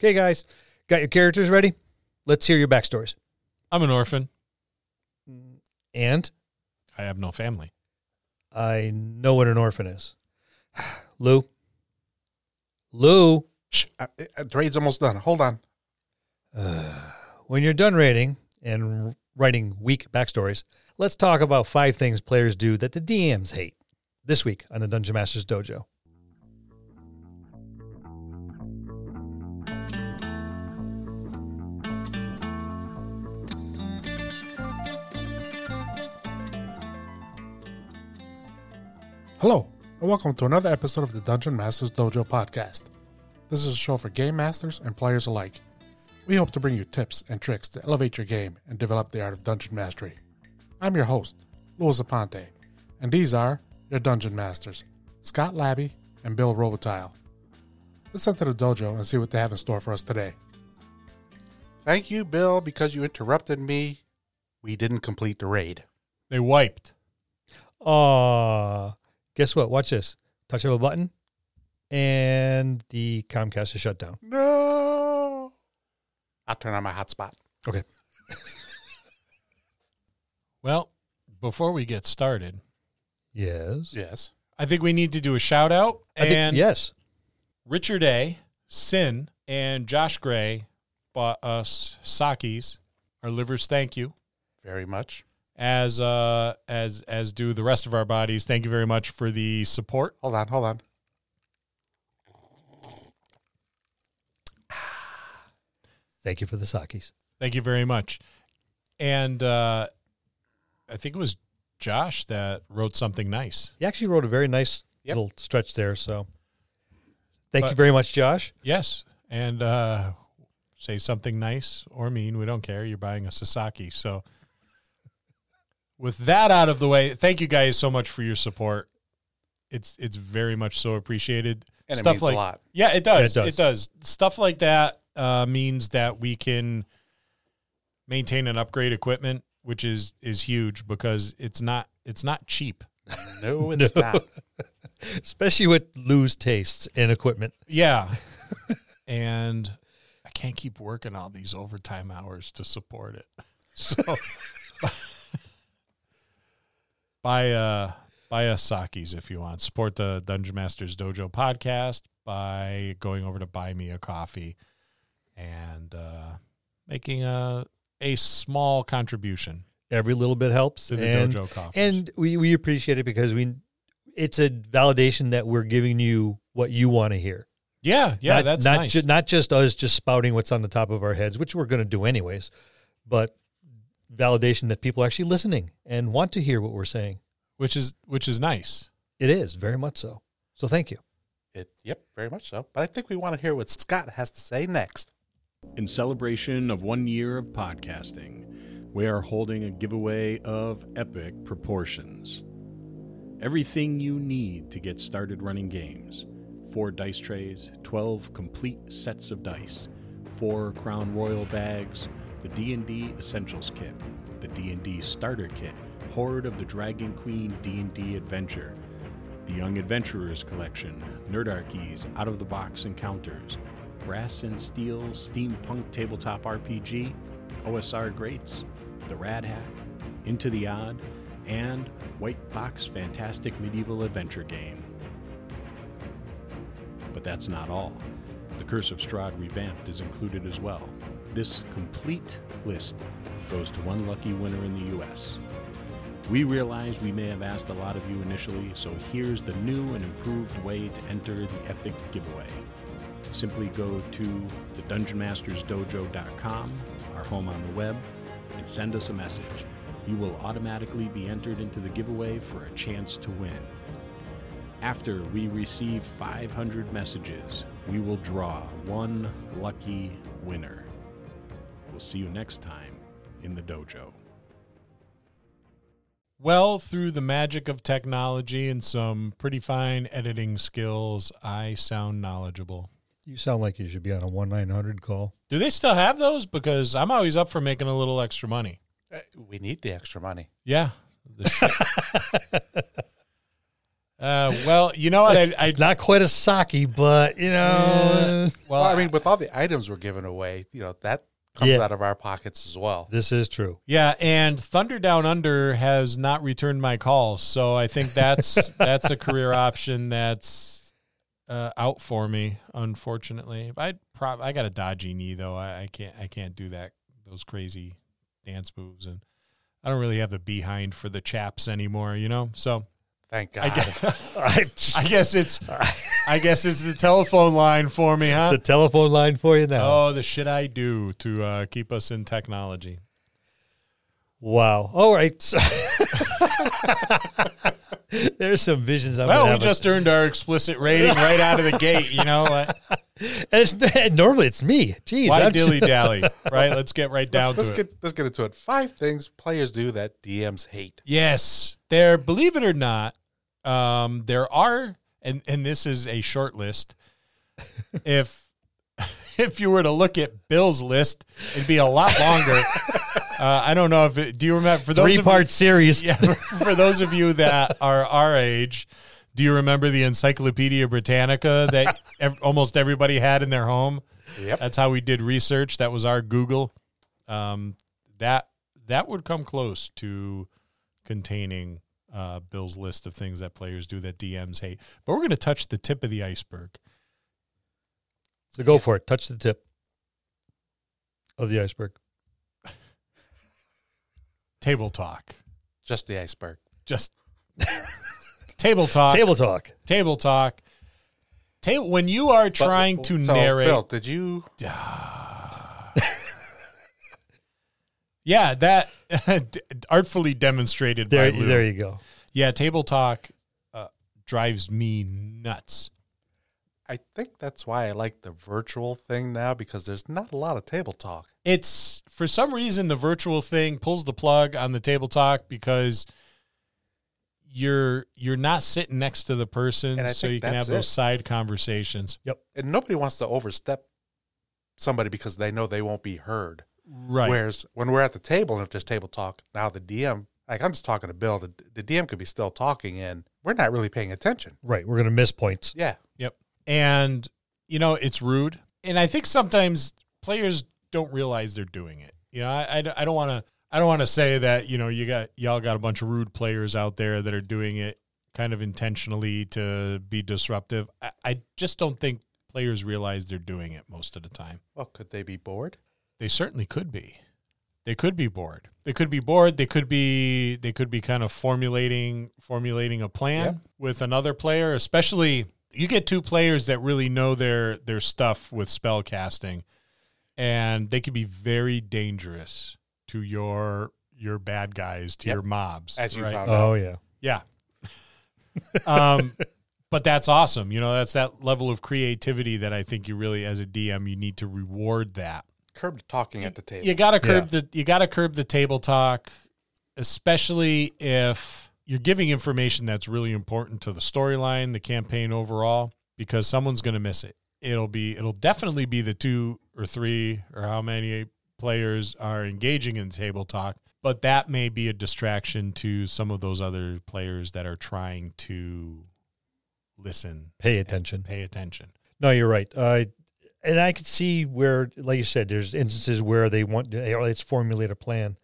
Okay, guys, got your characters ready? Let's hear your backstories. I'm an orphan. And I have no family. I know what an orphan is. Lou. Lou, Shh, uh, uh, the raid's almost done. Hold on. when you're done rating and writing weak backstories, let's talk about five things players do that the DMs hate. This week on the Dungeon Masters Dojo. Hello, and welcome to another episode of the Dungeon Masters Dojo podcast. This is a show for game masters and players alike. We hope to bring you tips and tricks to elevate your game and develop the art of dungeon mastery. I'm your host, Louis Aponte, and these are your dungeon masters, Scott Labby and Bill Robotile. Let's enter the dojo and see what they have in store for us today. Thank you, Bill, because you interrupted me. We didn't complete the raid. They wiped. Aw, guess what? Watch this. Touch of a button, and the Comcast is shut down. No. I'll turn on my hotspot. Okay. Well, before we get started, Yes. Yes. I think we need to do a shout out. I think- And yes. Richard A., Sin, and Josh Gray bought us Sakis, our livers. Thank you. Very much. As uh as as do the rest of our bodies. Thank you very much for the support. Hold on, hold on. Thank you for the sakis. Thank you very much. And uh I think it was Josh that wrote something nice. He actually wrote a very nice Yep. little stretch there. So thank you very much, Josh. Yes. And uh say something nice or mean. We don't care. You're buying a Sasaki. So with that out of the way, thank you guys so much for your support. It's it's very much so appreciated. And it Stuff means like a lot. Yeah, it does. Yeah, it it, does. Stuff like that uh, means that we can maintain and upgrade equipment, which is is huge because it's not it's not cheap. No, it's No. not. Especially with Lou's tastes in equipment. Yeah. and I can't keep working all these overtime hours to support it. So buy uh buy us Sakis if you want. Support the Dungeon Masters Dojo podcast by going over to buy me a coffee and uh making a a small contribution Every little bit helps. to the and, dojo coffee. And we, we appreciate it because we it's a validation that we're giving you what you want to hear. yeah, yeah, not, that's not nice. ju- not just us just spouting what's on the top of our heads, which we're going to do anyways, but validation that people are actually listening and want to hear what we're saying. which is which is nice. It is very much so. So thank you. It, yep, very much so. But I think we want to hear what Scott has to say next. In celebration of one year of podcasting, we are holding a giveaway of epic proportions. Everything you need to get started running games four dice trays, 12 complete sets of dice, four Crown Royal bags, the D&D Essentials Kit, the D&D Starter Kit, Hoard of the Dragon Queen D&D Adventure, the Young Adventurers Collection, Nerdarchy's Out of the Box Encounters, Brass and Steel Steampunk Tabletop RPG, OSR Greats, The Rad Hack, Into the Odd, and White Box Fantastic Medieval Adventure Game. But that's not all. The Curse of Strahd Revamped is included as well. This complete list goes to one lucky winner in the US. We realize we may have asked a lot of you initially, so here's the new and improved way to enter the epic giveaway. Simply go to the dungeonmastersdojo.com, our home on the web, and send us a message. You will automatically be entered into the giveaway for a chance to win. After we receive 500 messages, we will draw one lucky winner. We'll see you next time in the dojo. Well, through the magic of technology and some pretty fine editing skills, I sound knowledgeable. You sound like you should be on a 1 900 call. Do they still have those? Because I'm always up for making a little extra money. Uh, We need the extra money. Yeah. Uh, well, you know what? I, I It's not quite a sake, but you know, well, Well, I mean, with all the items we're giving away, you know, that comes Yeah. out of our pockets as well. this is true. Yeah, and Thunder Down Under has not returned my calls, so I think that's that's a career option that's uh, out for me. Unfortunately, I prob I got a dodgy knee though. I, I can't I can't do that those crazy dance moves, and I don't really have the behind for the chaps anymore. You know, so Thank God. I guess, I, I guess it's I guess it's the telephone line for me, huh? it's a telephone line for you now. Oh, the shit I do to uh, keep us in technology. Wow. All right. There's some visions. I'm Well, we have. just earned our explicit rating right out of the gate. You know, and it's, normally it's me. Jeez. why I'm dilly just- dally? Right. Let's get right down let's, let's to it. let's get into it. Five things players do that DMs hate. Yes, there. Believe it or not, um, there are, and and this is a short list. if if you were to look at Bill's list, it'd be a lot longer. uh, I don't know if it, do you remember for those Three part series. yeah, for those of you that are our age, do you remember the Encyclopedia Britannica that ev- almost everybody had in their home? Yep. That's how we did research. That was our Google. Um, that that would come close to containing uh, Bill's list of things that players do that DMs hate. But we're going to touch the tip of the iceberg. So go for it. Touch the tip of the iceberg. Table talk. Just the iceberg. Just table talk. Table talk. Table talk. Table, when you are trying But- to so, narrate Bill, did you? Yeah, that artfully demonstrated There, by Lou. there you go. Yeah, table talk uh, drives me nuts. I think that's why I like the virtual thing now because there's not a lot of table talk. It's for some reason the virtual thing pulls the plug on the table talk because you're you're not sitting next to the person, And so you can have that's those it. side conversations. Yep. And nobody wants to overstep somebody because they know they won't be heard. Right. Whereas when we're at the table and if there's table talk, now the DM, like I'm just talking to Bill, the, the DM could be still talking and we're not really paying attention. Right. We're going to miss points. Yeah. Yep. And you know, it's rude. And I think sometimes players don't realize they're doing it. You know, I, I, I don't want to I don't want to say that, you know, you got y'all got a bunch of rude players out there that are doing it kind of intentionally to be disruptive. I, I just don't think players realize they're doing it most of the time. Well, could they be bored? They certainly could be. They could be bored. They could be bored. They could be they could be kind of formulating formulating a plan Yeah. with another player, especially you get two players that really know their their stuff with spell casting and they can be very dangerous to your your bad guys, to Yep. your mobs. As you right? found out. Oh, yeah. Yeah. um, but that's awesome. You know, that's that level of creativity that I think you really, as a DM, you need to reward that. Curb talking at the table. You got to curb the you got to curb the table talk, especially if you're giving information that's really important to the storyline, the campaign overall, because someone's going to miss it. It'll be it'll definitely be the two or three or how many players are engaging in table talk, but that may be a distraction to some of those other players that are trying to listen, Pay attention. pay attention. No, you're right. Uh, and I could see where, like you said, there's instances where they want to, let's formulate a plan.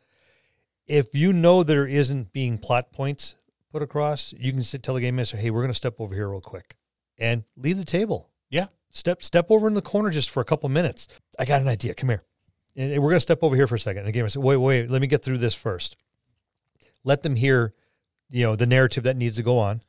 If you know there isn't being plot points put across, you can sit, tell the game master, "Hey, we're going to step over here real quick," and leave the table. Yeah. Step step over in the corner just for a couple minutes. I got an idea. Come here, and and we're going to step over here for a second. And the game master, wait, wait, let me get through this first. Let them hear, you know, the narrative that needs to go on,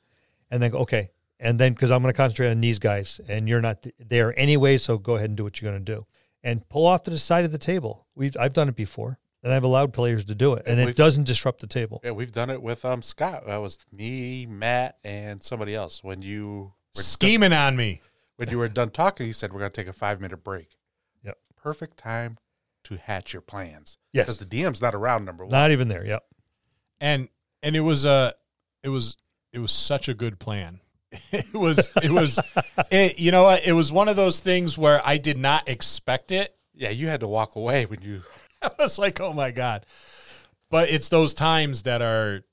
and then go, okay, and then because I'm going to concentrate on these guys, and you're not th- there anyway, so go ahead and do what you're going to do, and pull off to the side of the table. We've I've done it before, and I've allowed players to do it, and And it doesn't disrupt the table. Yeah, we've done it with um Scott. That was me, Matt, and somebody else. When you were Scheming on me. when you were done talking, he said we're going to take a five minute break. Yep. Perfect time to hatch your plans. Yes. because the DM's not around. Number one. Not even there. Yep. and and it was a it was it was such a good plan it was it was it, you know what it was one of those things where i did not expect it yeah, you had to walk away when you. i was like oh my god but it's those times that are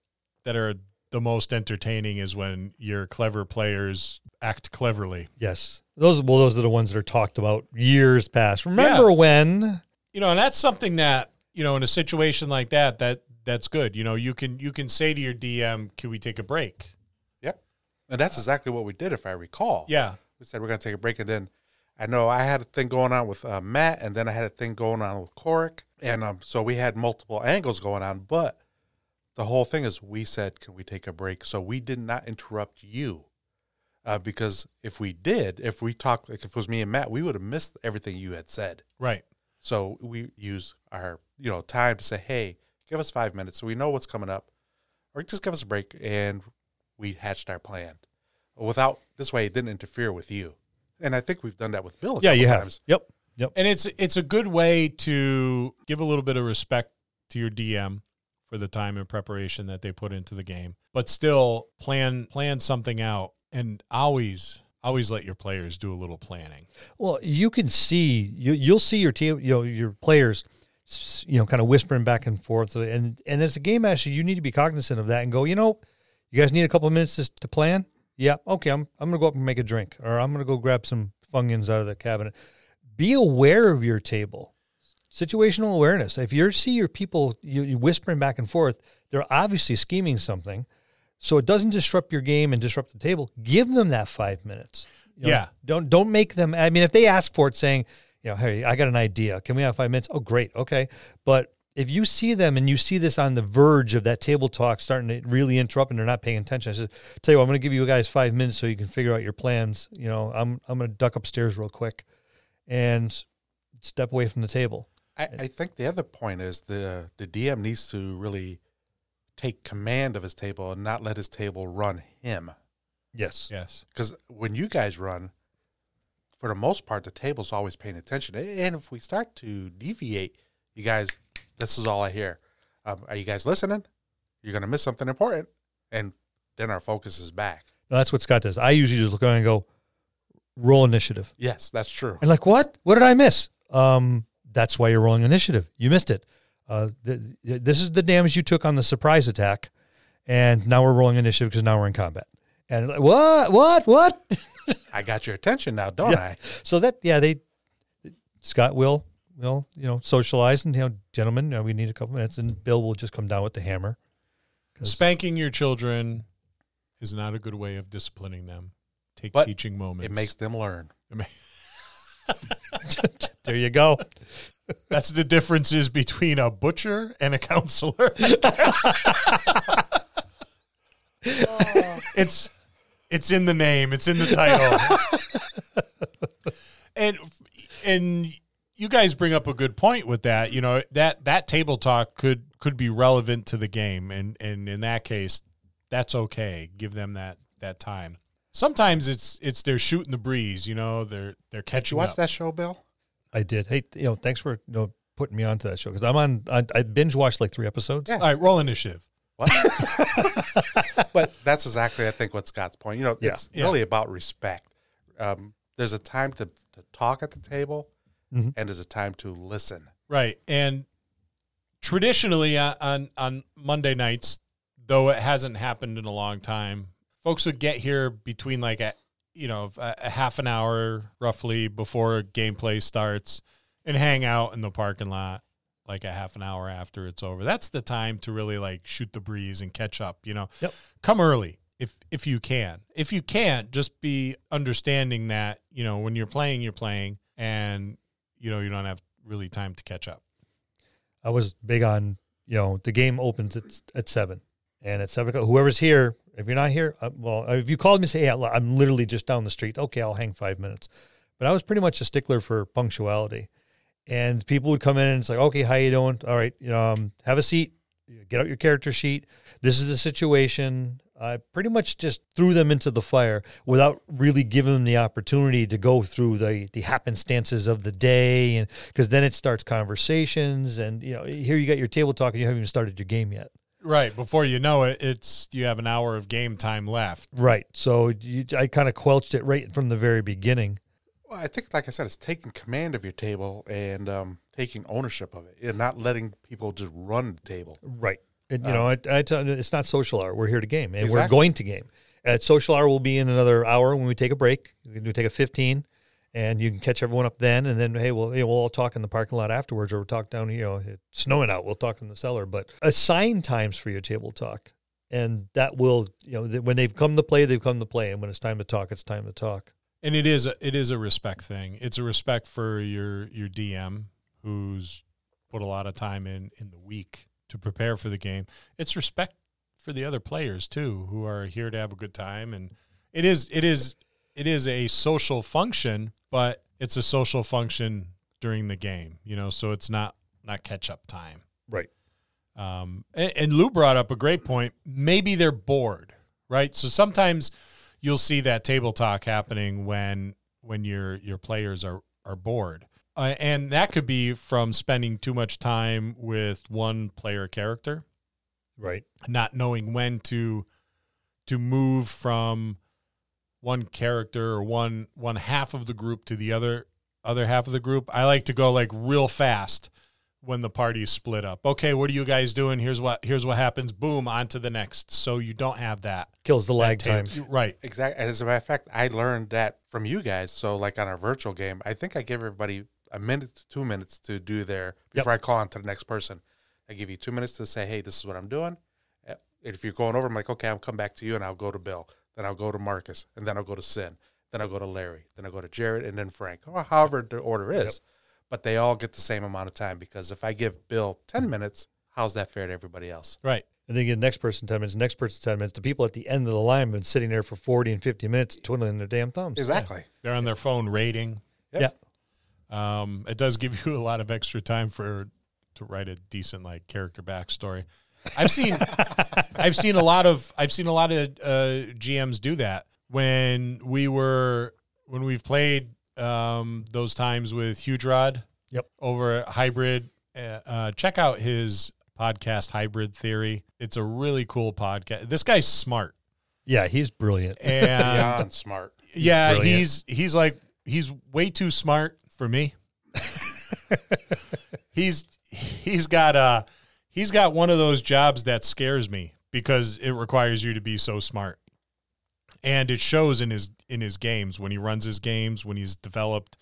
that are the most entertaining is when your clever players act cleverly. Yes, those well, those are the ones that are talked about years past. Remember when? You know, and that's something that you know in a situation like that that that's good. You know, you can you can say to your DM, "Can we take a break?" And that's exactly what we did, if I recall. Yeah, We said we're going to take a break. And then I know I had a thing going on with uh, Matt, and then I had a thing going on with Korik. And um, so we had multiple angles going on. But the whole thing is we said, can we take a break? So we did not interrupt you. Uh, because if we did, if we talked, like if it was me and Matt, we would have missed everything you had said. right. So we use our, you know, time to say, hey, give us five minutes so we know what's coming up, or just give us a break, and we hatched our plan. Without this way, it didn't interfere with you, and I think we've done that with Bill. A Yeah, couple you have. Yep. Yep. And it's it's a good way to give a little bit of respect to your DM for the time and preparation that they put into the game, but still plan plan something out and always always let your players do a little planning. Well, you can see you you'll see your team, you know, your players, you know, kind of whispering back and forth, and and as a game master, you need to be cognizant of that and go, you know, you guys need a couple minutes to, to plan. Yeah, okay, I'm I'm gonna go up and make a drink, or I'm gonna go grab some Funyuns out of the cabinet. Be aware of your table. Situational awareness. If you see your people you, you whispering back and forth, they're obviously scheming something. So it doesn't disrupt your game and disrupt the table. Give them that five minutes. You know, Yeah. Don't don't make them. I mean, if they ask for it, saying, you know, hey, I got an idea. Can we have five minutes? Oh, great. Okay. But if you see them and you see this on the verge of that table talk starting to really interrupt and they're not paying attention, I said, tell you what, I'm going to give you guys five minutes so you can figure out your plans. You know, I'm I'm going to duck upstairs real quick and step away from the table. I, I think the other point is the the DM needs to really take command of his table and not let his table run him. Yes. Yes. Because when you guys run, for the most part, the table's always paying attention. And if we start to deviate, you guys, this is all I hear. Um, are you guys listening? You're going to miss something important. And then our focus is back. No, that's what Scott does. I usually just look around and go, roll initiative. Yes, that's true. And like, what? What did I miss? Um, that's why you're rolling initiative. You missed it. Uh, th- this is the damage you took on the surprise attack, and now we're rolling initiative because now we're in combat. And like, what? What? What? I got your attention now, don't Yeah. I? so that yeah, they Scott will will you know socialize and you know, gentlemen, uh, we need a couple minutes, and Bill will just come down with the hammer. Spanking your children is not a good way of disciplining them. Take But teaching moments. It makes them learn. there you go. That's the differences between a butcher and a counselor. it's it's in the name. It's in the title. and and you guys bring up a good point with that. You know that that table talk could could be relevant to the game, and and in that case, that's okay. Give them that that time. Sometimes it's it's they're shooting the breeze. You know they're they're Did catching you watch up. that show, Bill? I did. Hey, you know, thanks for you know putting me onto that show because I'm on. I, I binge watched like three episodes. Yeah. All right, roll initiative. What? but that's exactly, I think, what Scott's point. You know, Yeah. it's Yeah. really about respect. Um, there's a time to, to talk at the table, Mhm. and there's a time to listen. Right. And traditionally on, on on Monday nights, though it hasn't happened in a long time, folks would get here between like a you know a, a half an hour roughly before gameplay starts and hang out in the parking lot like a half an hour after it's over. That's the time to really like shoot the breeze and catch up, you know. Yep. Come early if if you can. If you can't, just be understanding that, you know, when you're playing, you're playing and you know, you don't have really time to catch up. I was big on you know the game opens at at seven, and at seven o'clock, whoever's here, if you're not here, uh, well, if you called me say, "Yeah, I'm literally just down the street," okay, I'll hang five minutes. But I was pretty much a stickler for punctuality, and people would come in and it's like, "Okay, how you doing? All right, um, have a seat, get out your character sheet. This is the situation." I pretty much just threw them into the fire without really giving them the opportunity to go through the the happenstances of the day, and because then it starts conversations, and you know, here you got your table talk, and you haven't even started your game yet. Right. Before you know it, it's you have an hour of game time left. Right. So you, I kind of quelched it right from the very beginning. Well, I think, like I said, it's taking command of your table and um, taking ownership of it, and not letting people just run the table. Right. And, you um, know, I, I tell it's not social hour. We're here to game, and we're going to game. At social hour, we'll be in another hour when we take a break. We can do take a fifteen, and you can catch everyone up then. And then, hey, well, hey, we'll all talk in the parking lot afterwards, or we'll talk down. You know, it's snowing out. We'll talk in the cellar. But assign times for your table talk, and that will, you know, when they've come to play, they've come to play, and when it's time to talk, it's time to talk. and it is a, it is a respect thing. It's a respect for your your DM who's put a lot of time in in the week to prepare for the game. It's respect for the other players too who are here to have a good time and it is it is it is a social function, but it's a social function during the game, you know, so it's not not catch up time. Right. Um, and, and Lou brought up a great point. Maybe they're bored, right? So sometimes you'll see that table talk happening when when your your players are are bored, uh, and that could be from spending too much time with one player character, Right. not knowing when to to move from one character or one one half of the group to the other other half of the group. I like to go like real fast when the party's split up. Okay, what are you guys doing? Here's what here's what happens. Boom, on to the next. So you don't have that Kills the lag time. Right. Exactly. As a matter of fact, I learned that from you guys. So, like on a virtual game, I think I gave everybody a minute to two minutes to do their Yep. before I call on to the next person. I give you two minutes to say, "Hey, this is what I'm doing." Uh, If you're going over, I'm like, "Okay, I'll come back to you, and I'll go to Bill, then I'll go to Marcus, and then I'll go to Sin, then I'll go to Larry, then I'll go to Jared, and then Frank, or however the order is." But they all get the same amount of time because if I give Bill ten minutes, how's that fair to everybody else? Right. And then you get the next person 10 minutes, next person 10 minutes. The people at the end of the line have been sitting there for 40 and 50 minutes twiddling their damn thumbs. Exactly. They're on their phone rating. Yep. Yeah. Um, it does give you a lot of extra time for to write a decent like character backstory. I've seen I've seen a lot of I've seen a lot of uh, GMs do that when we were when we've played um, those times with Huge Rod. Yep. Over at Hybrid, uh, uh, check out his podcast Hybrid Theory. It's a really cool podcast. This guy's smart Yeah, he's brilliant. and Beyond smart. yeah, brilliant. he's he's like he's way too smart for me. he's he's got uh he's got one of those jobs that scares me because it requires you to be so smart. And it shows in his in his games when he runs his games, when he's developed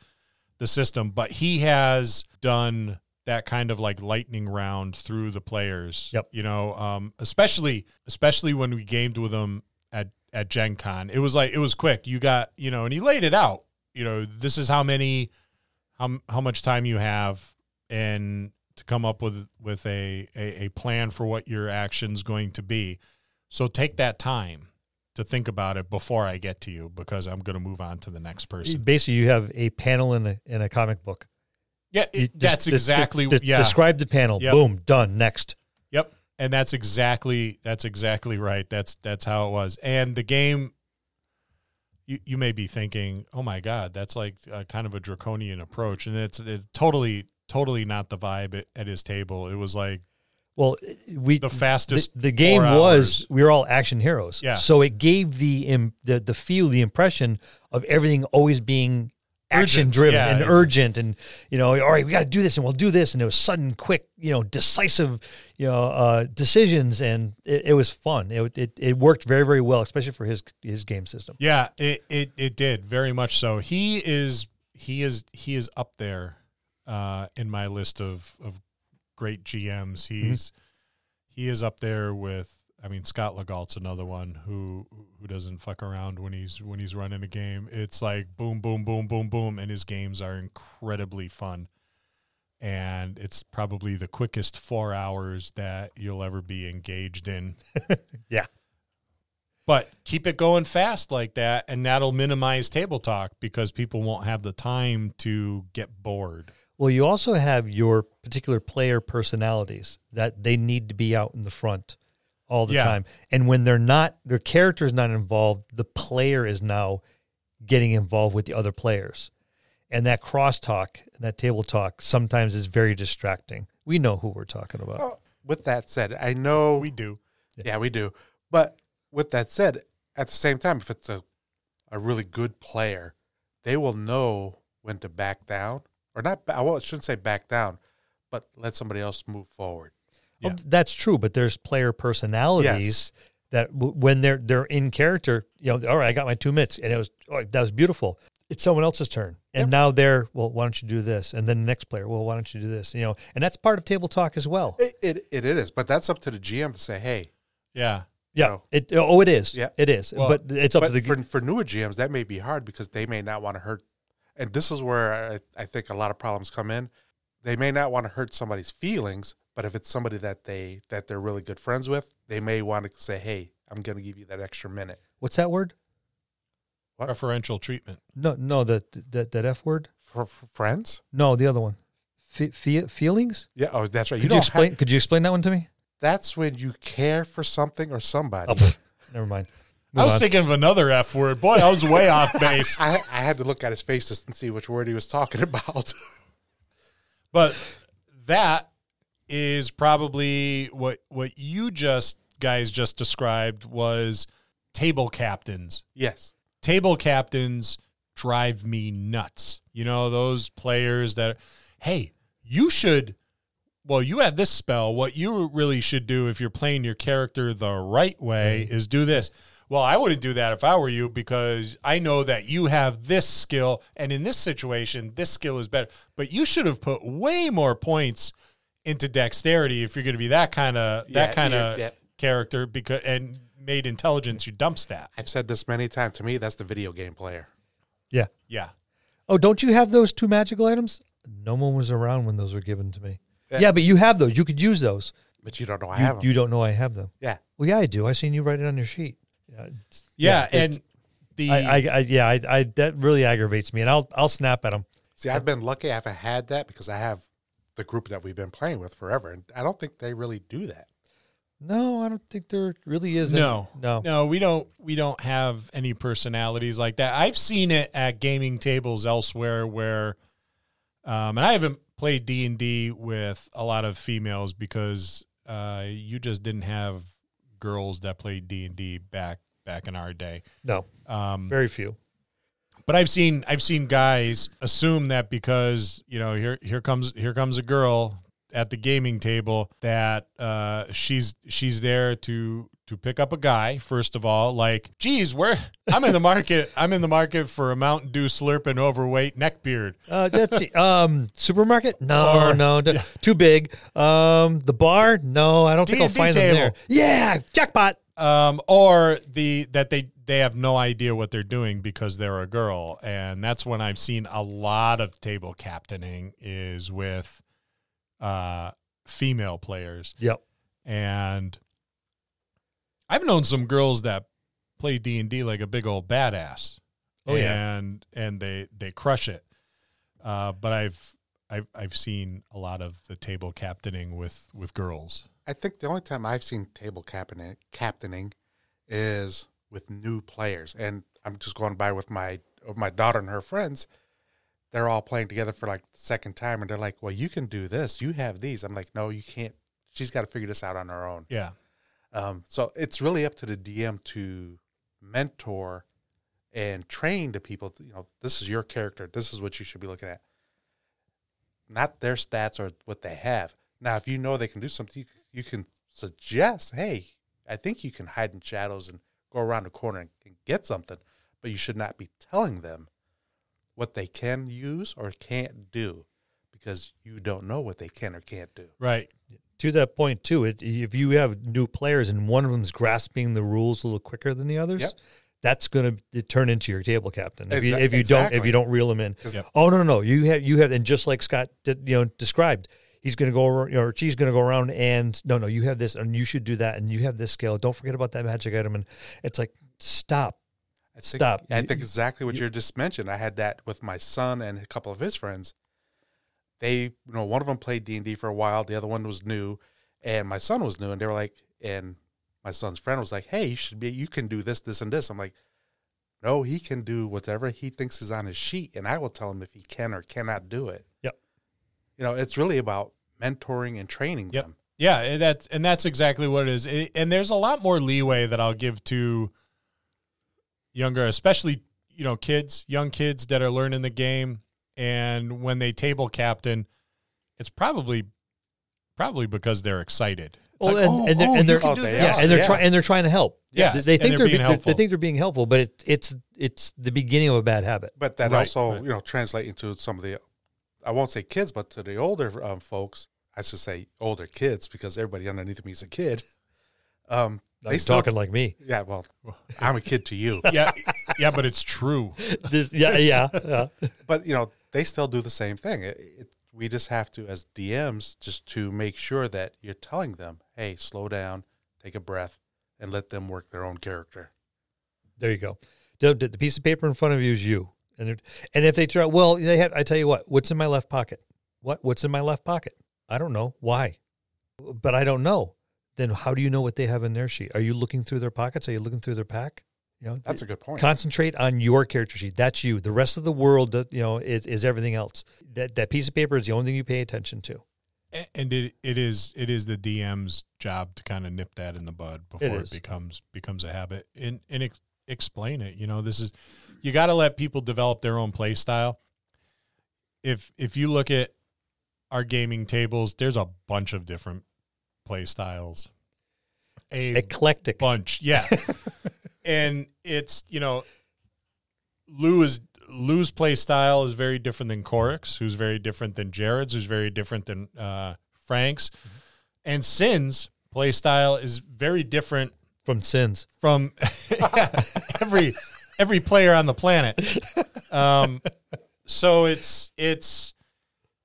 the system, but he has done that kind of like lightning round through the players. Yep. You know, um, especially especially when we gamed with him at at Gen Con. It was like it was quick. You got, you know, and he laid it out. You know, this is how many how how much time you have and to come up with with a, a a plan for what your action's going to be. So take that time to think about it before I get to you because I'm going to move on to the next person. Basically, you have a panel in a, in a comic book. Yeah, it, that's exactly just yeah. Describe the panel. Yep. Boom, done. Next. Yep. And that's exactly that's exactly right. That's that's how it was. And the game you you may be thinking, "Oh my god, that's like a kind of a draconian approach." And it's, it's totally totally not the vibe at, at his table. It was like Well, we the the, fastest the game four was we were all action heroes. Yeah. So it gave the im, the the feel, the impression of everything always being action driven Yeah, and urgent, and you know, all right, we got to do this, and we'll do this, and it was sudden, quick, you know, decisive, you know, uh, decisions, and it, it was fun. It, it it worked very very well, especially for his his game system. Yeah, it, it it did very much so. He is he is he is up there uh, in my list of of great GMs. He's he is up there with. I mean, Scott Legault's another one who who doesn't fuck around when he's when he's running a game. It's like boom, boom, boom, boom, boom, and his games are incredibly fun. And it's probably the quickest four hours that you'll ever be engaged in. Yeah. But keep it going fast like that, and that'll minimize table talk because people won't have the time to get bored. Well, you also have your particular player personalities that they need to be out in the front all the Yeah. time. And when they're not, their character is not involved, the player is now getting involved with the other players. And that crosstalk, and that table talk, sometimes is very distracting. We know who we're talking about. Oh, with that said, I know We do. Yeah, we do. But with that said, at the same time, if it's a, a really good player, they will know when to back down or not. Well, I shouldn't say back down, but let somebody else move forward. Yeah. Oh, that's true, but there's player personalities that w- when they're they're in character, you know, all right, I got my two minutes, and it was oh, that was beautiful. It's someone else's turn, and Yep. now they're well. Why don't you do this? And then the next player, well, why don't you do this? You know, and that's part of table talk as well. It, it, it is, but that's up to the GM to say, hey. Yeah. Yeah, know. it oh it is. Yeah. it is. Well, but it's up But to the for, for newer GMs, that may be hard because they may not want to hurt. And this is where I, I think a lot of problems come in. They may not want to hurt somebody's feelings, but if it's somebody that they that they're really good friends with, they may want to say, "Hey, I'm going to give you that extra minute." what's that word? What? Preferential treatment. No, no, that that that f word. For, for friends? No, the other one. Fe- fe- feelings? Yeah. Oh, that's right. Could you, don't explain? have- could you explain that one to me? that's when you care for something or somebody. Oh, never mind. I was on. thinking of another F word. Boy, I was way off base. I, I had to look at his face just to see which word he was talking about. But that is probably what what you just guys just described was table captains. yes. Table captains drive me nuts. You know, those players that hey, you should well, you have this spell. What you really should do if you're playing your character the right way mm-hmm. is do this. Well, I wouldn't do that if I were you because I know that you have this skill, and in this situation, this skill is better. But you should have put way more points into dexterity if you're going to be that kind of Yeah, that kind of yeah. character because and made intelligence your dump stat. I've said this many times. To me, that's the video game player. Yeah. Yeah. Oh, don't you have those two magical items? No one was around when those were given to me. Yeah. Yeah, but you have those. You could use those. But you don't know I You, have them. you don't know I have them. yeah. Well, yeah, I do. I seen you write it on your sheet. Yeah, it's- Yeah, and the I, I, I, yeah, I, I, that really aggravates me, and I'll, I'll snap at them. See, I've been lucky I've had that because I have the group that we've been playing with forever, and I don't think they really do that. No, I don't think there really is. No, no, no, we don't. We don't have any personalities like that. I've seen it at gaming tables elsewhere, where, um, and I haven't played D and D with a lot of females because uh, you just didn't have girls that played D and D back back in our day. no, Um, very few. But I've seen I've seen guys assume that because you know here here comes here comes a girl at the gaming table that uh, she's she's there to to pick up a guy first of all like geez where I'm in the market I'm in the market for a Mountain Dew slurping overweight neckbeard Uh, let's see. Um, supermarket? No, Or- no, d- too big. Um, the bar? No, I don't think I'll D&D find them there. Yeah, jackpot. Um, or the that they they have no idea what they're doing because they're a girl and that's when I've seen a lot of table captaining is with uh, female players Yep. and I've known some girls that play D and D like a big old badass. Oh, yeah. and and they they crush it. Uh, but I've I've I've seen a lot of the table captaining with with girls. I think the only time I've seen table captaining, captaining is with new players, and I'm just going by with my with my daughter and her friends. They're all playing together for like the second time, and they're like, "Well, you can do this. You have these." I'm like, "No, you can't. She's got to figure this out on her own." Yeah, Um, so it's really up to the DM to mentor and train the people. You know, this is your character. This is what you should be looking at, not their stats or what they have. Now, if you know they can do something, you, you can suggest, "Hey, I think you can hide in shadows and go around a corner and, and get something," but you should not be telling them what they can use or can't do because you don't know what they can or can't do. right. To that point too, it, if you have new players and one of them's grasping the rules a little quicker than the others, Yep. that's going to turn into your table captain. If you, if you don't, if you don't reel them in. Yep. Oh no, no, no! You have you have, and just like Scott, did, you know, described, he's going to go over, or she's going to go around, and no, no, you have this, and you should do that, and you have this skill. Don't forget about that magic item, and it's like stop. I think, Stop. I think exactly what you just mentioned. I had that with my son and a couple of his friends. They, you know, one of them played D and D for a while. The other one was new, and my son was new. And they were like, and my son's friend was like, "Hey, you should be. You can do this, this, and this." I'm like, "No, he can do whatever he thinks is on his sheet, and I will tell him if he can or cannot do it." Yep. You know, it's really about mentoring and training Yep. them. Yeah, and that's and that's exactly what it is. It- and there's a lot more leeway that I'll give to younger, especially you know kids, young kids that are learning the game, and when they table captain, it's probably probably because they're excited. It's Well, like, and- oh, and they're- oh, and they're- Oh, they yeah, and they're yeah. trying and they're trying to help. Yeah, they and think they're they're, being they- helpful. they think they're being helpful, but it, it's it's the beginning of a bad habit. But that Right, also, right. you know, translate into some of the, I won't say kids, but to the older um, folks, I should say older kids because everybody underneath me is a kid. Um, Now they you're still, talking like me. yeah, well, I'm a kid to you, yeah, yeah, but it's true. This, yeah, yeah, yeah. but you know, they still do the same thing. It, it, we just have to, as DMs, just to make sure that you're telling them, hey, slow down, take a breath, and let them work their own character. There you go. The, the piece of paper in front of you is you, and it- and if they try, well, they have. I tell you what. What's in my left pocket? What What's in my left pocket? I don't know. Why? But I don't know. Then how do you know what they have in their sheet? Are you looking through their pockets? Are you looking through their pack? You know, That's a good point. concentrate on your character sheet. That's you. The rest of the world, you know, is, is everything else. That that piece of paper is the only thing you pay attention to. And it it is it is the DM's job to kind of nip that in the bud before it becomes becomes a habit and and ex- explain it. You know, this is you got to let people develop their own play style. If if you look at our gaming tables, there's a bunch of different play styles. A Eclectic. bunch, yeah. and it's you know, Lou is Lou's play style is very different than Corix, who's very different than Jared's, who's very different than uh, Frank's, and Sin's play style is very different from sins. from every every player on the planet. Um, so it's it's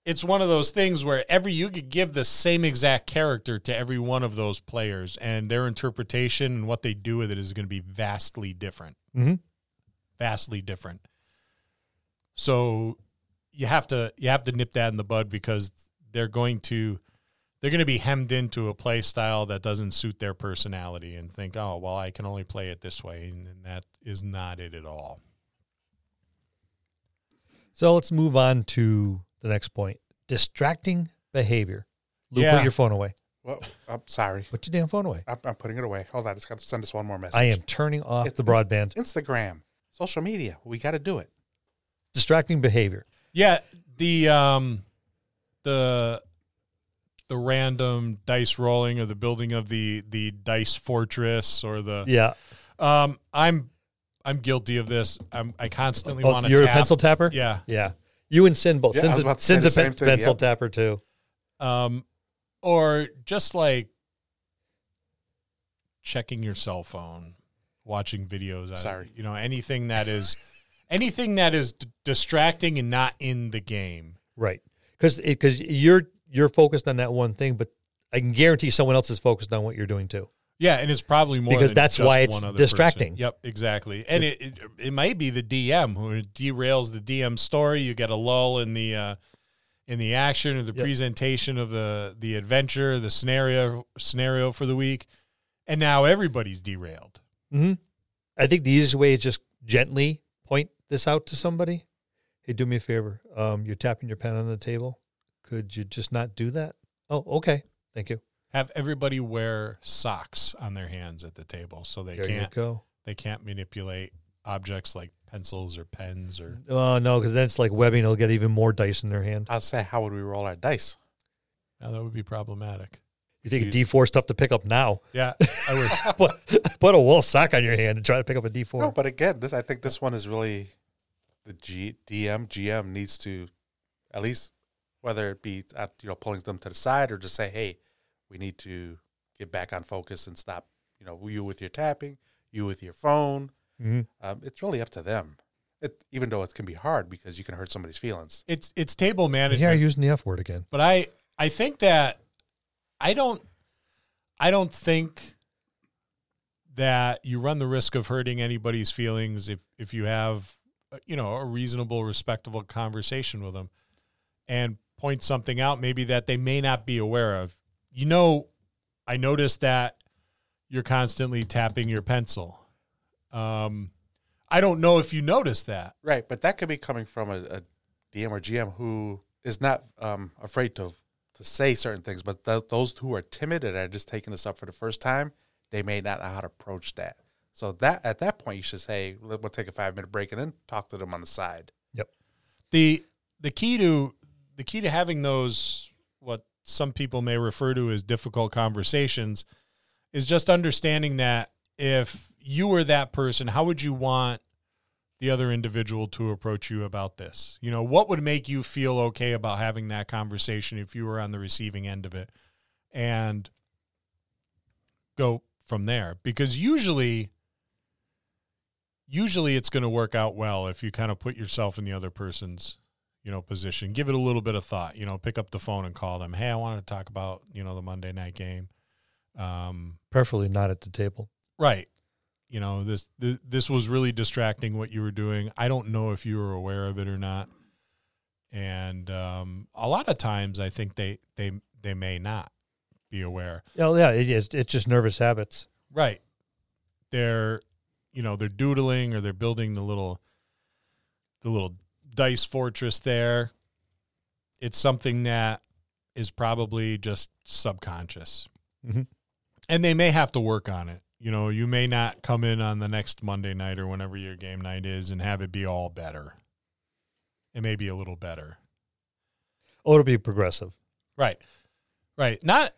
it's one of those things where every you could give the same exact character to every one of those players, and their interpretation and what they do with it is going to be vastly different. Mm-hmm. Vastly different. So you have to you have to nip that in the bud because they're going to they're going to be hemmed into a play style that doesn't suit their personality and think, oh, well, I can only play it this way. And that is not it at all. So let's move on to the next point. Distracting behavior. Lou, Yeah. put your phone away. Well, I'm sorry. Put your damn phone away. I'm, I'm putting it away. Hold on. I just got to send us one more message. I am turning off It's- the broadband. Instagram, social media. We got to do it. Distracting behavior. Yeah. The, um, the, the random dice rolling or the building of the, the dice fortress or the, Yeah. um, I'm, I'm guilty of this. I'm, I constantly Oh, want to you're tap. a pencil tapper? Yeah. Yeah. You and Sin both. Yeah, Sin's, a, about to say Sin's a pen- thing, pencil yep. tapper too. um, or just like checking your cell phone, watching videos. on- Sorry. you know anything that is anything that is d- distracting and not in the game. Right. Because because you're you're focused on that one thing, but I can guarantee someone else is focused on what you're doing too. Yeah, and it's probably more Because that's why it's distracting. person. Yep, exactly. And it, it it might be the DM who derails the DM story. You get a lull in the uh, in the action or the Yep. presentation of the the adventure, the scenario scenario for the week, and now everybody's derailed. Mm-hmm. I think the easiest way is just gently point this out to somebody. Hey, do me a favor. Um, you're tapping your pen on the table. Could you just not do that? Oh, okay. Thank you. Have everybody wear socks on their hands at the table so they there can't go. they can't manipulate objects like pencils or pens or Oh no, because then it's like webbing. They'll get even more dice in their hand. I'll say, how would we roll our dice? now that would be problematic. You think a D four stuff to pick up now? Yeah, I would. put put a wool sock on your hand and try to pick up a D four. No, but again, this I think this one is really the G, DM GM needs to at least whether it be at, you know pulling them to the side or just say, hey, we need to get back on focus and stop. You know, you with your tapping, you with your phone. hmm Um, it's really up to them. It, even though it can be hard because you can hurt somebody's feelings. It's it's table Here management. I'm using the F word again. but I I think that I don't I don't think that you run the risk of hurting anybody's feelings if if you have uh, you know a reasonable respectable conversation with them and point something out maybe that they may not be aware of. You know, I noticed that you're constantly tapping your pencil. Um I don't know if you noticed that. Right, but that could be coming from a, a DM or GM who is not um, afraid to to say certain things, but th- those who are timid and are just taking this up for the first time, they may not know how to approach that. So that at that point, you should say, "We'll take a five minute break and then talk to them on the side." Yep. the the key to the key to having those what some people may refer to as difficult conversations is just understanding that if you were that person, how would you want the other individual to approach you about this? You know, what would make you feel okay about having that conversation if you were on the receiving end of it? And go from there because usually usually it's going to work out well if you kind of put yourself in the other person's you know position give it a little bit of thought you know pick up the phone and call them hey i wanted to talk about you know the monday night game um, Preferably not at the table. right you know this th- this was really distracting what you were doing i don't know if you were aware of it or not and um, a lot of times i think they they they may not be aware Oh yeah, it is. It's just nervous habits. Right. They're you know, they're doodling or they're building the little the little dice fortress there. It's something that is probably just subconscious. Mhm. And they may have to work on it. You know, you may not come in on the next Monday night or whenever your game night is and have it be all better. It may be a little better. Oh, it'll be progressive. Right. Right. Not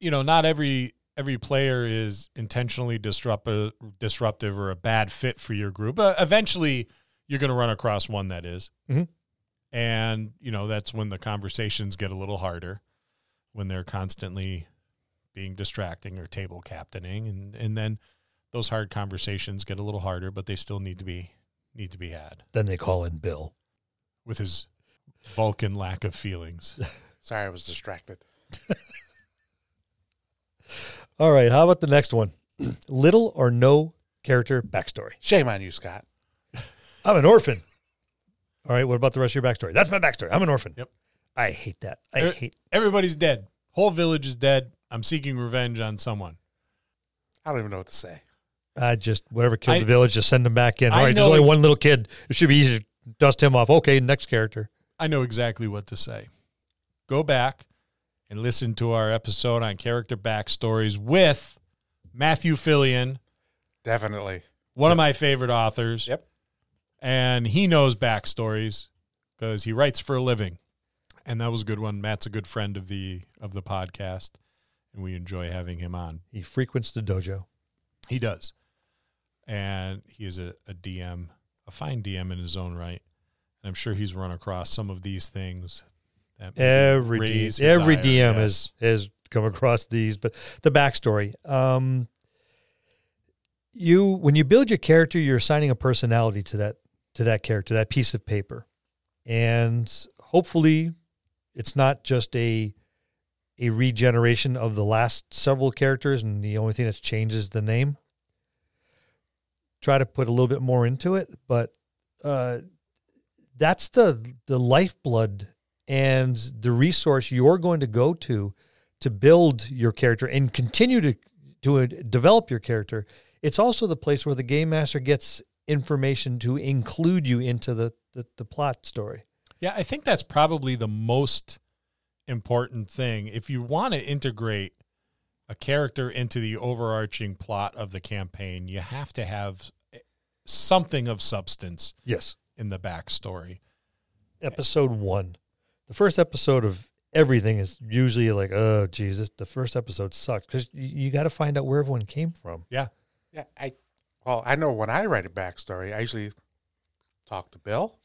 you know, not every every player is intentionally disruptive disruptive or a bad fit for your group. But eventually you're going to run across one that is. Mhm. And, you know, that's when the conversations get a little harder when they're constantly being distracting or table captaining and and then those hard conversations get a little harder, but they still need to be need to be had Then they call in Bill. with his Vulcan lack of feelings. Sorry, I was distracted. All right. How about the next one? Little or no character backstory. Shame on you, Scott. I'm an orphan. All right. What about the rest of your backstory? That's my backstory. I'm an orphan. Yep. I hate that. I Er- hate. Everybody's dead. Whole village is dead. I'm seeking revenge on someone. I don't even know what to say. I just whatever killed I- the village, just send them back in. All I right. There's only it- one little kid. It should be easy to dust him off. Okay. Next character. I know exactly what to say. Go back and listen to our episode on character backstories with Matthew Fillion, Definitely. one of my favorite authors. Yep. And he knows backstories because he writes for a living. And that was a good one. Matt's a good friend of the of the podcast, and we enjoy having him on. He frequents the dojo. He does. And he is a, a DM, a fine DM in his own right. And I'm sure he's run across some of these things. That Every D- every ire, DM has has come across these, but the backstory. Um, you when you build your character, you're assigning a personality to that to that character, that piece of paper, and hopefully, it's not just a a regeneration of the last several characters, and the only thing that's changed is the name. Try to put a little bit more into it, but uh, that's the the lifeblood and the resource you're going to go to to build your character and continue to to uh, develop your character. It's also the place where the game master gets information to include you into the the, the plot story. Yeah, I think that's probably the most important thing. If you want to integrate a character into the overarching plot of the campaign, you have to have eh, something of substance Yes. in the backstory. Episode one, the first episode of everything is usually like, oh Jesus, the first episode sucked because you, you got to find out where everyone came from. Yeah. Yeah, I well, I know when I write a backstory, I usually talk to Bill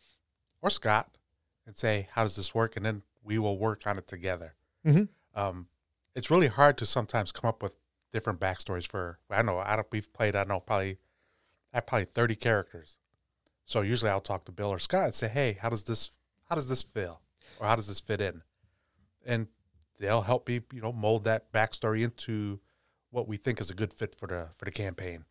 or Scott and say, "How does this work?" and then we will work on it together. Mhm. Um, it's really hard to sometimes come up with different backstories for. I don't know. I don't. We've played. I don't know. Probably. I have probably thirty characters. So usually I'll talk to Bill or Scott and say, "Hey, how does this? How does this feel? Or how does this fit in?" And they'll help me, you know, mold that backstory into what we think is a good fit for the for the campaign.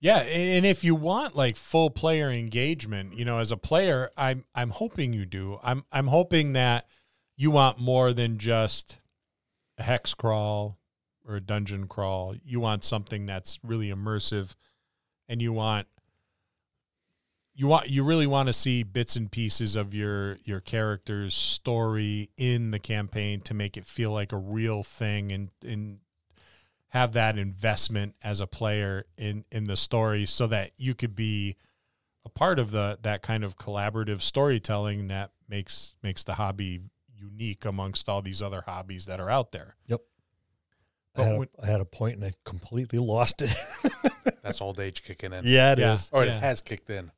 Yeah, and if you want like full player engagement, you know, as a player, I'm I'm hoping you do. I'm I'm hoping that you want more than just a hex crawl or a dungeon crawl. You want something that's really immersive and you want you want you really want to see bits and pieces of your your character's story in the campaign to make it feel like a real thing and and have that investment as a player in in the story so that you could be a part of the that kind of collaborative storytelling that makes makes the hobby unique amongst all these other hobbies that are out there. I had, a, when- I had a point and I completely lost it. That's old age kicking in. yeah, it is. Yeah. Or it has kicked in.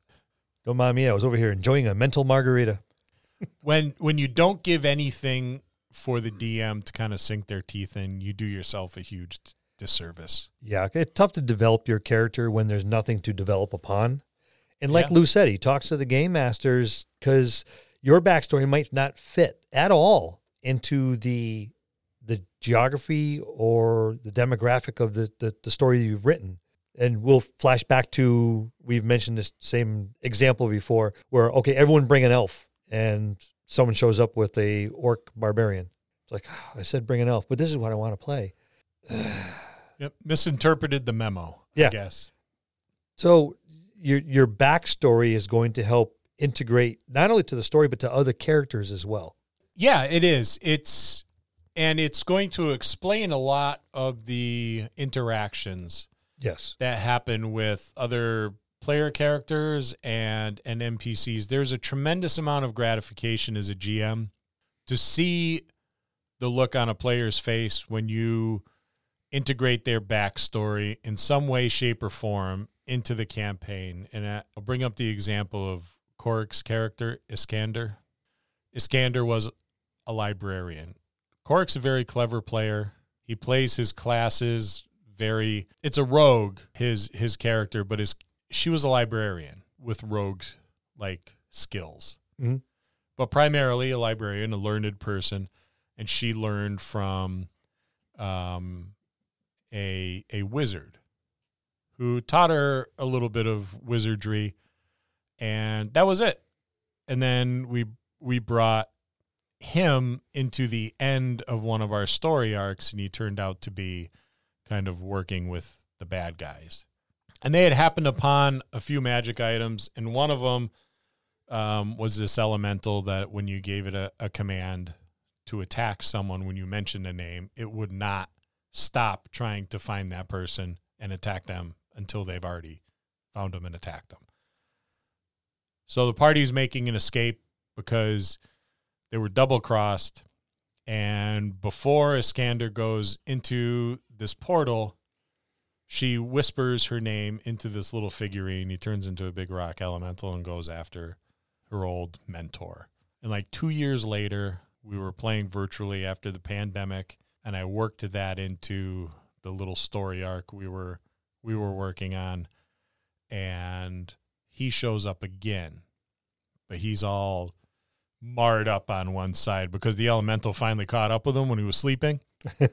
Don't mind me. I was over here enjoying a mental margarita. when when you don't give anything for the DM to kind of sink their teeth in, you do yourself a huge d- disservice. Yeah, it's tough to develop your character when there's nothing to develop upon. And like Yeah. Lou said, he talks to the game masters because your backstory might not fit at all into the the geography or the demographic of the, the, the story you've written. And we'll flash back to we've mentioned this same example before where okay, everyone bring an elf and someone shows up with a orc barbarian. It's like "Ah, I said bring an elf, but this is what I want to play. Yep. Misinterpreted the memo. Yeah. I guess. So your your backstory is going to help integrate not only to the story but to other characters as well. Yeah, it is. It's and it's going to explain a lot of the interactions Yes. that happen with other player characters and and NPCs. There's a tremendous amount of gratification as a GM to see the look on a player's face when you integrate their backstory in some way, shape, or form into the campaign. And I- I'll bring up the example of Korik's character, Iskander. Iskander was a librarian. Korik's a very clever player. He plays his classes very it's a rogue, his his character, but his she was a librarian with rogue like skills. Mhm. But primarily a librarian, a learned person, and she learned from um a a wizard who taught her a little bit of wizardry and that was it. And then we we brought him into the end of one of our story arcs and he turned out to be kind of working with the bad guys. And they had happened upon a few magic items and one of them um, was this elemental that when you gave it a, a command to attack someone when you mentioned a name, it would not stop trying to find that person and attack them until they've already found them and attacked them. So the party's making an escape because they were double crossed. And before Iskander goes into this portal, she whispers her name into this little figurine. He turns into a big rock elemental and goes after her old mentor. And like two years later, we were playing virtually after the pandemic, and I worked that into the little story arc we were we were working on. And he shows up again, but he's all marred up on one side because the elemental finally caught up with him when he was sleeping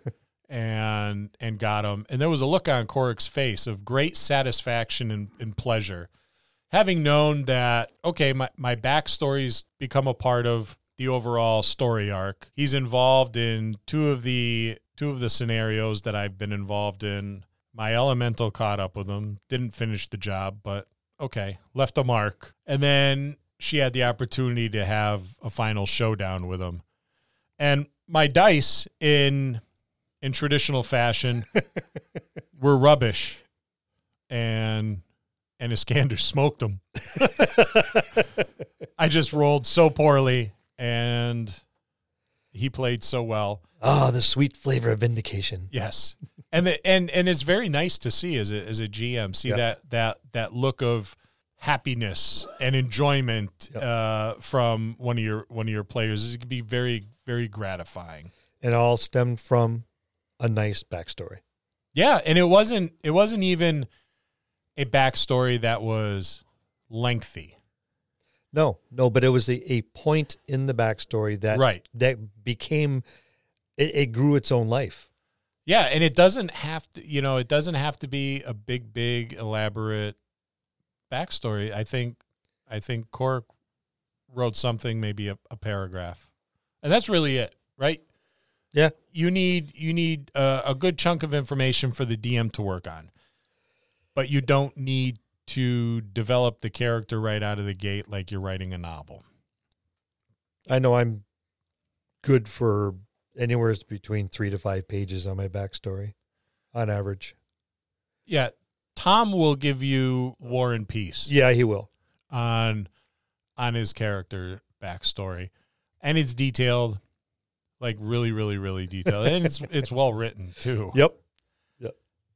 and and got him. And there was a look on Korik's face of great satisfaction and, and pleasure. Having known that, okay, my, my backstory's become a part of the overall story arc. He's involved in two of the two of the scenarios that I've been involved in. My elemental caught up with him, didn't finish the job, but okay, left a mark. And then she had the opportunity to have a final showdown with him. And my dice in in traditional fashion were rubbish. And and Iskander smoked them. I just rolled so poorly and he played so well. Ah, the sweet flavor of vindication. Yes. And the, and and it's very nice to see as a as a GM see that that that look of happiness and enjoyment Yep. uh, from one of your one of your players. It could be very very gratifying. It all stemmed from a nice backstory. Yeah, and it wasn't it wasn't even a backstory that was lengthy. No, no, but it was a, a point in the backstory that Right. that became it, it grew its own life. Yeah, and it doesn't have to, you know, it doesn't have to be a big, big, elaborate backstory. I think, I think Cork wrote something, maybe a, a paragraph, and that's really it, right? Yeah. You need you need a, a good chunk of information for the DM to work on, but you don't need to develop the character right out of the gate like you're writing a novel. I know I'm good for anywhere between three to five pages on my backstory on average. Yeah, Tom will give you War and Peace. Yeah, he will. on on his character backstory, and it's detailed. like really, really, really detailed, and it's it's well written too. Yep. Yep.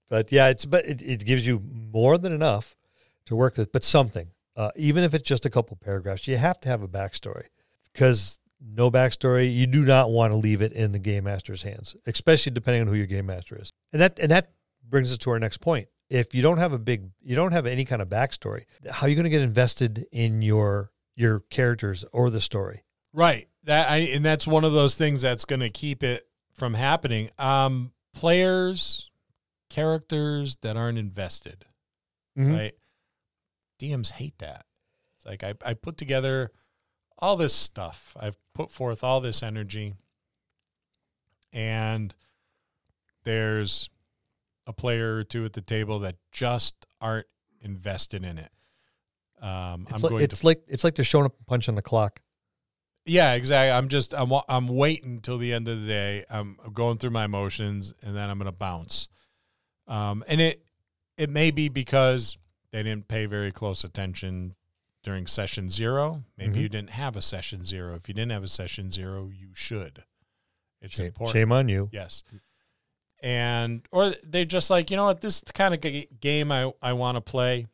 But yeah, it's but it, it gives you more than enough to work with, but something. Uh, even if it's just a couple paragraphs, you have to have a backstory because no backstory, you do not want to leave it in the game master's hands, especially depending on who your game master is. And that and that brings us to our next point. If you don't have a big, you don't have any kind of backstory, how are you going to get invested in your your characters or the story? Right. That I and that's one of those things that's going to keep it from happening. Um, players, characters that aren't invested, Mhm. right? DMs hate that. It's like I, I put together all this stuff. I've put forth all this energy, and there's a player or two at the table that just aren't invested in it. Um, It's I'm like going it's to like it's like they're showing up and punching the clock. yeah, exactly. I'm just I'm I'm waiting till the end of the day. I'm going through my emotions, and then I'm going to bounce. Um, and it it may be because they didn't pay very close attention during session zero. Maybe Mhm. you didn't have a session zero. If you didn't have a session zero, you should. It's Shame, important. shame on you. Yes. And or they just like, you know what, this is the kind of g- game I, I want to play.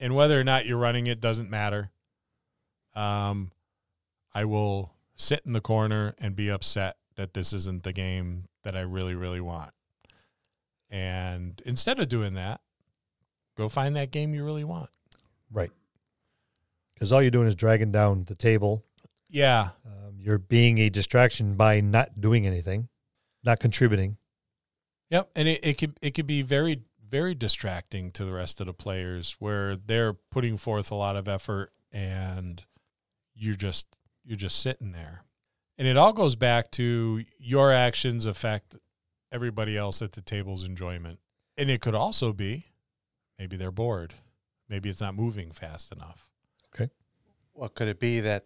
And whether or not you're running it doesn't matter. Um I will sit in the corner and be upset that this isn't the game that I really, really want. And instead of doing that, go find that game you really want. Right. Because all you're doing is dragging down the table. Yeah. Um, you're being a distraction by not doing anything, not contributing. Yep, and it, it could it could be very very distracting to the rest of the players where they're putting forth a lot of effort and you're just you're just sitting there. And it all goes back to your actions affect everybody else at the table's enjoyment. And it could also be maybe they're bored. Maybe it's not moving fast enough. Okay. Well, could it be that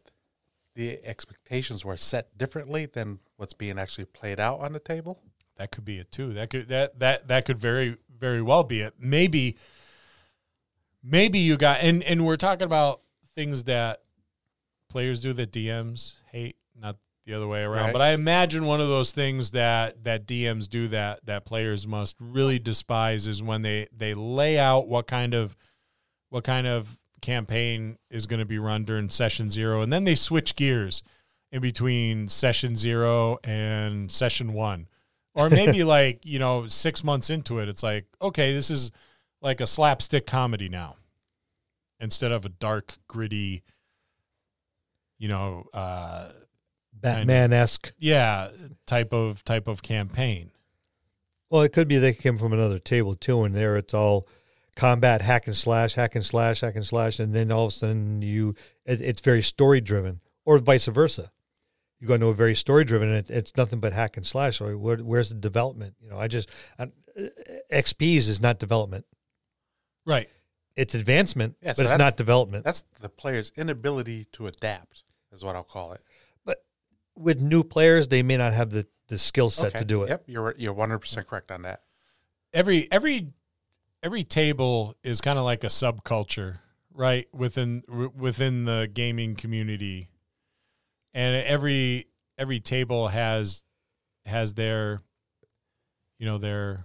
the expectations were set differently than what's being actually played out on the table? That could be it too. That could that that that could very very well be it. Maybe maybe you got and and we're talking about things that players do that DMs hate, not the other way around. Right. But I imagine one of those things that that DMs do that that players must really despise is when they they lay out what kind of what kind of campaign is going to be run during session 0 and then they switch gears in between session 0 and session 1 or maybe like you know six months into it it's like okay this is like a slapstick comedy now instead of a dark gritty you know uh Batman esque. yeah type of type of campaign Well, it could be they came from another table too, and there it's all combat, hack and slash, hack and slash, hack and slash, and then all of a sudden you it, it's very story driven, or vice versa. You go into a very story driven, and it, it's nothing but hack and slash. Or where, where's the development? You know, I just I, uh, XP's is not development. right It's advancement, Yeah, but it's that- not development. That's the player's inability to adapt, is what I'll call it. With new players, they may not have the, the skill set Okay. to do it. Yep, you're you're 100 percent correct on that. every every every table is kind of like a subculture right within w- within the gaming community and every every table has has their you know their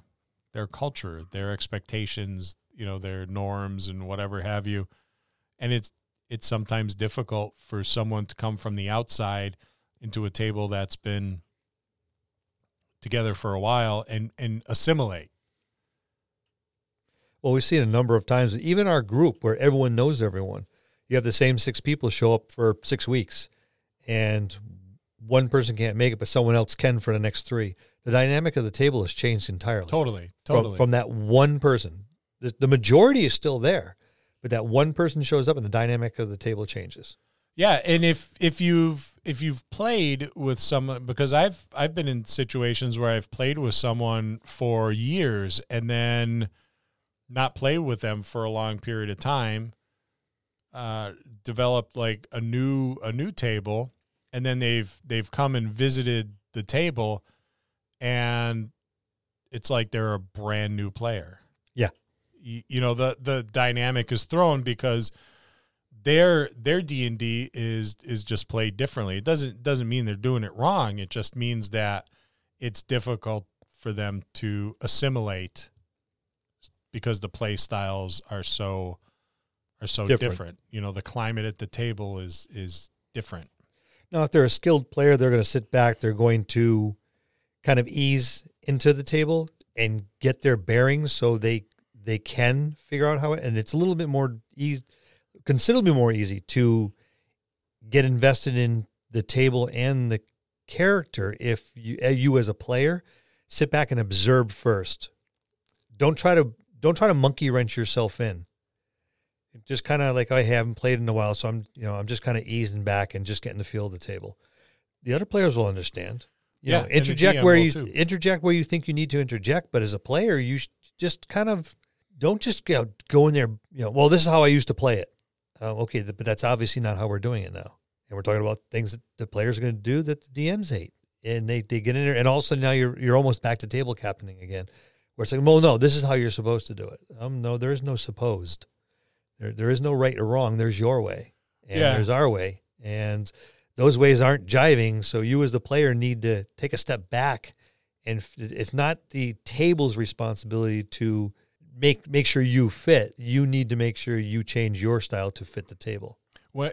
their culture their expectations you know their norms and whatever have you and it's it's sometimes difficult for someone to come from the outside into a table that's been together for a while and and assimilate Well, we've seen a number of times, even our group where everyone knows everyone. You have the same six people show up for six weeks, and one person can't make it, but someone else can for the next three. The dynamic of the table has changed entirely. Totally, From- totally. From, that one person. The, the majority is still there, but that one person shows up and the dynamic of the table changes. yeah, and if if you've if you've played with someone because I've I've been in situations where I've played with someone for years and then not played with them for a long period of time, uh, developed like a new a new table, and then they've they've come and visited the table, and it's like they're a brand new player. Yeah. you, you know the the dynamic is thrown because their their D and D is is just played differently. It doesn't doesn't mean they're doing it wrong. It just means that it's difficult for them to assimilate because the play styles are so are so Different. different. You know, the climate at the table is is different. Now, if they're a skilled player, they're going to sit back. They're going to kind of ease into the table and get their bearings so they they can figure out how it. And it's a little bit more easy, considerably more easy to get invested in the table and the character if you uh, you as a player sit back and observe first. Don't try to don't try to monkey wrench yourself in. Just kind of like I haven't played in a while, so I'm you know I'm just kind of easing back and just getting the feel of the table. The other players will understand. You Yeah, know, interject where you too. interject where you think you need to interject, but as a player, you sh- just kind of don't just you know, go in there. You know, well, this is how I used to play it. Uh, okay, th- but that's obviously not how we're doing it now. And we're talking about things that the players are going to do that the DMs hate, and they, they get in there, and all of a sudden now you're you're almost back to table captaining again, where it's like, well, no, this is how you're supposed to do it. Um, no, there is no supposed. There there is no right or wrong. There's your way, and Yeah. there's our way, and those ways aren't jiving. So you as the player need to take a step back, and f- it's not the table's responsibility to make make sure you fit. You need to make sure you change your style to fit the table.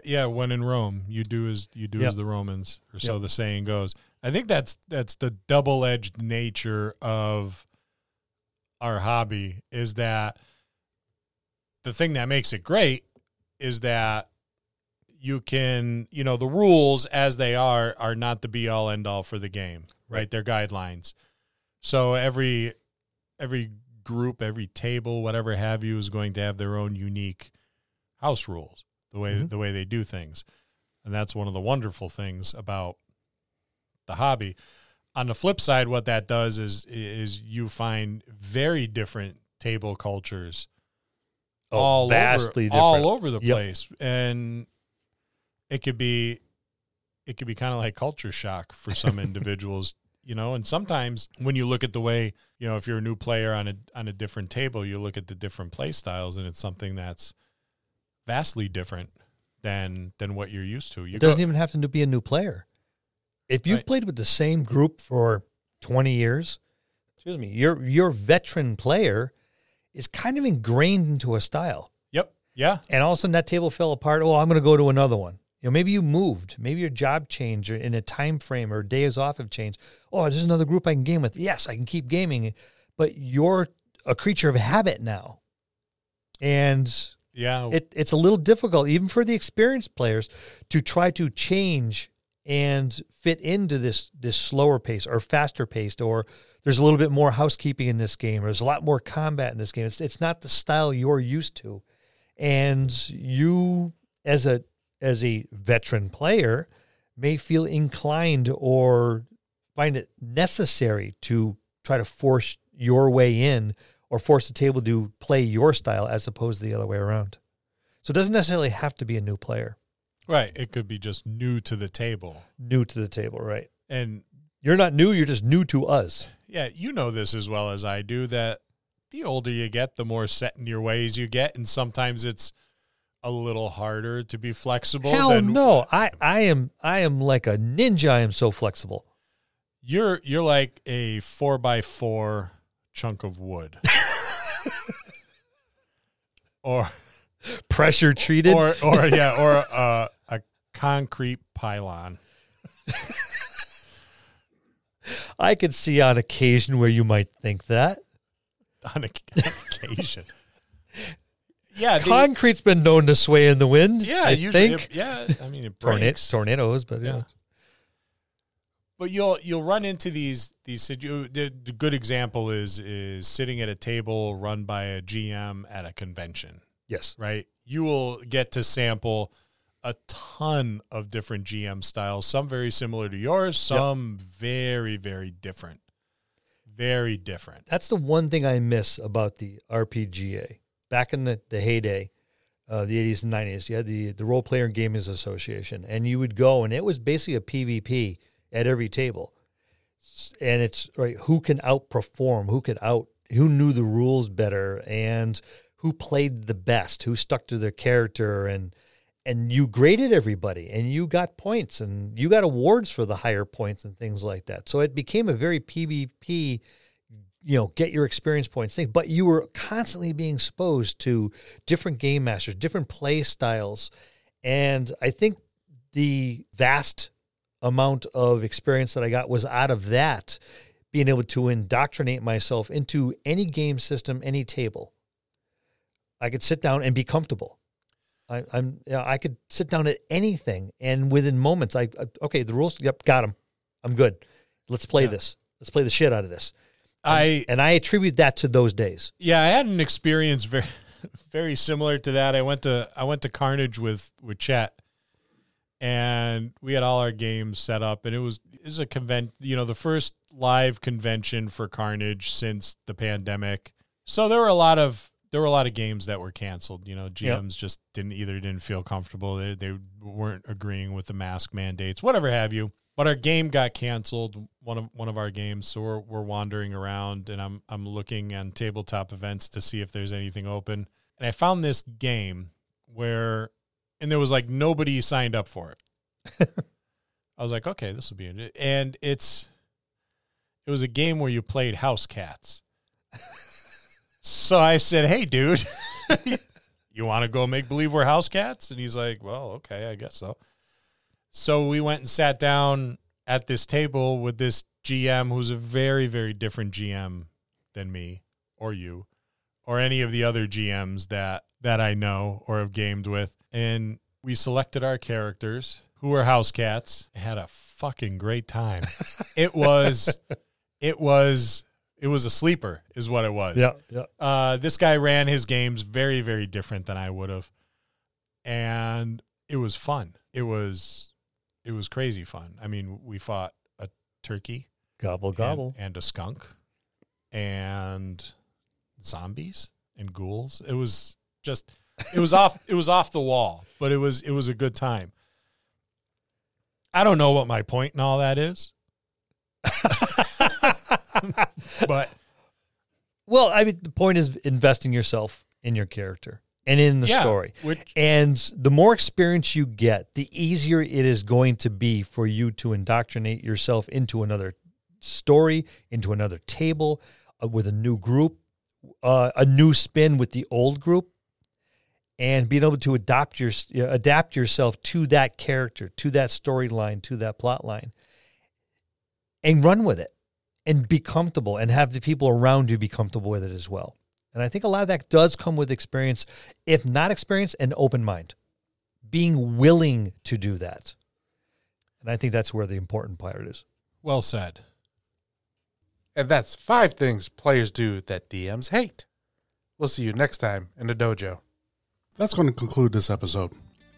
Yeah, when in Rome, you do as you do Yep. as the Romans, or so Yep. the saying goes. I think that's that's the double edged nature of our hobby is that the thing that makes it great is that you can you know the rules as they are are not the be all end all for the game right, Right. they're guidelines so every every group every table whatever have you is going to have their own unique house rules the way Mhm. the way they do things and that's one of the wonderful things about the hobby on the flip side what that does is is you find very different table cultures all Oh, vastly over, different. all over the Yep. place and it could be it could be kind of like culture shock for some individuals you know and sometimes when you look at the way you know if you're a new player on a on a different table you look at the different play styles and it's something that's vastly different than than what you're used to you It doesn't go- even have to be a new player. If you've Right. played with the same group for 20 years, excuse me, your your veteran player is kind of ingrained into a style. yep yeah And all of a sudden that table fell apart. Oh, I'm going to go to another one. You know, maybe you moved, maybe your job changed or in a time frame or days off have changed. Oh, there's another group I can game with. Yes, I can keep gaming, but you're a creature of habit now. And yeah it, it's a little difficult, even for the experienced players, to try to change and fit into this this slower pace or faster paced, or there's a little bit more housekeeping in this game, or there's a lot more combat in this game. It's it's not the style you're used to, and you as a as a veteran player may feel inclined or find it necessary to try to force your way in or force the table to play your style as opposed to the other way around. So it doesn't necessarily have to be a new player, right it could be just new to the table new to the table, right? and You're not new, you're just new to us. yeah you know this as well as i do that the older you get the more set in your ways you get and sometimes it's a little harder to be flexible Hell than no. I, I am I am like a ninja. I am so flexible. you're you're like a four by four chunk of wood or Pressure treated. or or yeah or a, a concrete pylon I could see on occasion where you might think that. on, a, on occasion yeah the- Concrete's been known to sway in the wind. yeah I think. it- yeah i mean it breaks. tornadoes, but yeah. Yeah. but you'll you'll run into these these the, the good example is is sitting at a table run by a GM at a convention, Yes. right? You will get to sample a ton of different GM styles, some very similar to yours, some very very different. Very different. That's the one thing I miss about the RPGA. Back in the, the heyday, uh, the 80s and 90s, you had the, the Role Player and Gamers Association, and you would go, and it was basically a PvP at every table. And it's right who can outperform, who could out, who knew the rules better, and who played the best, who stuck to their character, and and you graded everybody and you got points and you got awards for the higher points and things like that. So it became a very PvP, you know, get your experience points thing. But you were constantly being exposed to different game masters, different play styles. And I think the vast amount of experience that I got was out of that, being able to indoctrinate myself into any game system, any table. I could sit down and be comfortable. I, am you know, I could sit down at anything, and within moments, I, I okay, the rules. Yep, got them. I'm good. Let's play Yeah. this. Let's play the shit out of this. Um, I And I attribute that to those days. yeah, I had an experience very very similar to that. I went to I went to Carnage with with Chet, and we had all our games set up, and it was it was a convent, you know, the first live convention for Carnage since the pandemic. So there were a lot of there were a lot of games that were canceled. You know, GMs just didn't either didn't feel comfortable. They they weren't agreeing with the mask mandates, whatever have you. But our game got canceled. One of one of our games, so we're we're wandering around, and I'm I'm looking on tabletop events to see if there's anything open. And I found this game where, and there was like nobody signed up for it. I was like, okay, this will be it. And it's it was a game where you played house cats. so I said, hey, dude, you want to go make believe we're house cats? And he's like, well, okay, I guess so. So we went and sat down at this table with this GM who's a very, very different GM than me or you or any of the other GMs that that I know or have gamed with. And we selected our characters who were house cats. Had a fucking great time. it was it was it was a sleeper is what it was. yeah. Uh, this guy ran his games very, very different than I would have, and it was fun. It was, it was crazy fun. I mean, we fought a turkey, Gobble and- gobble. and, a skunk, and zombies and ghouls. It was just, it was off, it was off the wall, but it was, it was a good time. I don't know what my point in all that is, but Well, I mean, the point is investing yourself in your character and in the yeah, story. which And the more experience you get, the easier it is going to be for you to indoctrinate yourself into another story, into another table uh, with a new group, uh, a new spin with the old group, and being able to adopt your adapt yourself to that character, to that storyline, to that plot line, and run with it, and be comfortable, and have the people around you be comfortable with it as well. And I think a lot of that does come with experience, if not experience, an open mind, being willing to do that. And I think that's where the important part is. well said. And that's five things players do that DMs hate. We'll see you next time in the dojo. That's going to conclude this episode.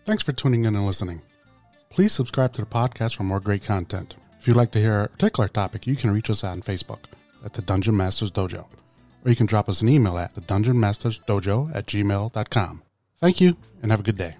Thanks for tuning in and listening. Please subscribe to the podcast for more great content. If you'd like to hear a particular topic, you can reach us on Facebook at the Dungeon Masters Dojo, or you can drop us an email at the Dungeon Masters Dojo at gmail.com. Thank you and have a good day.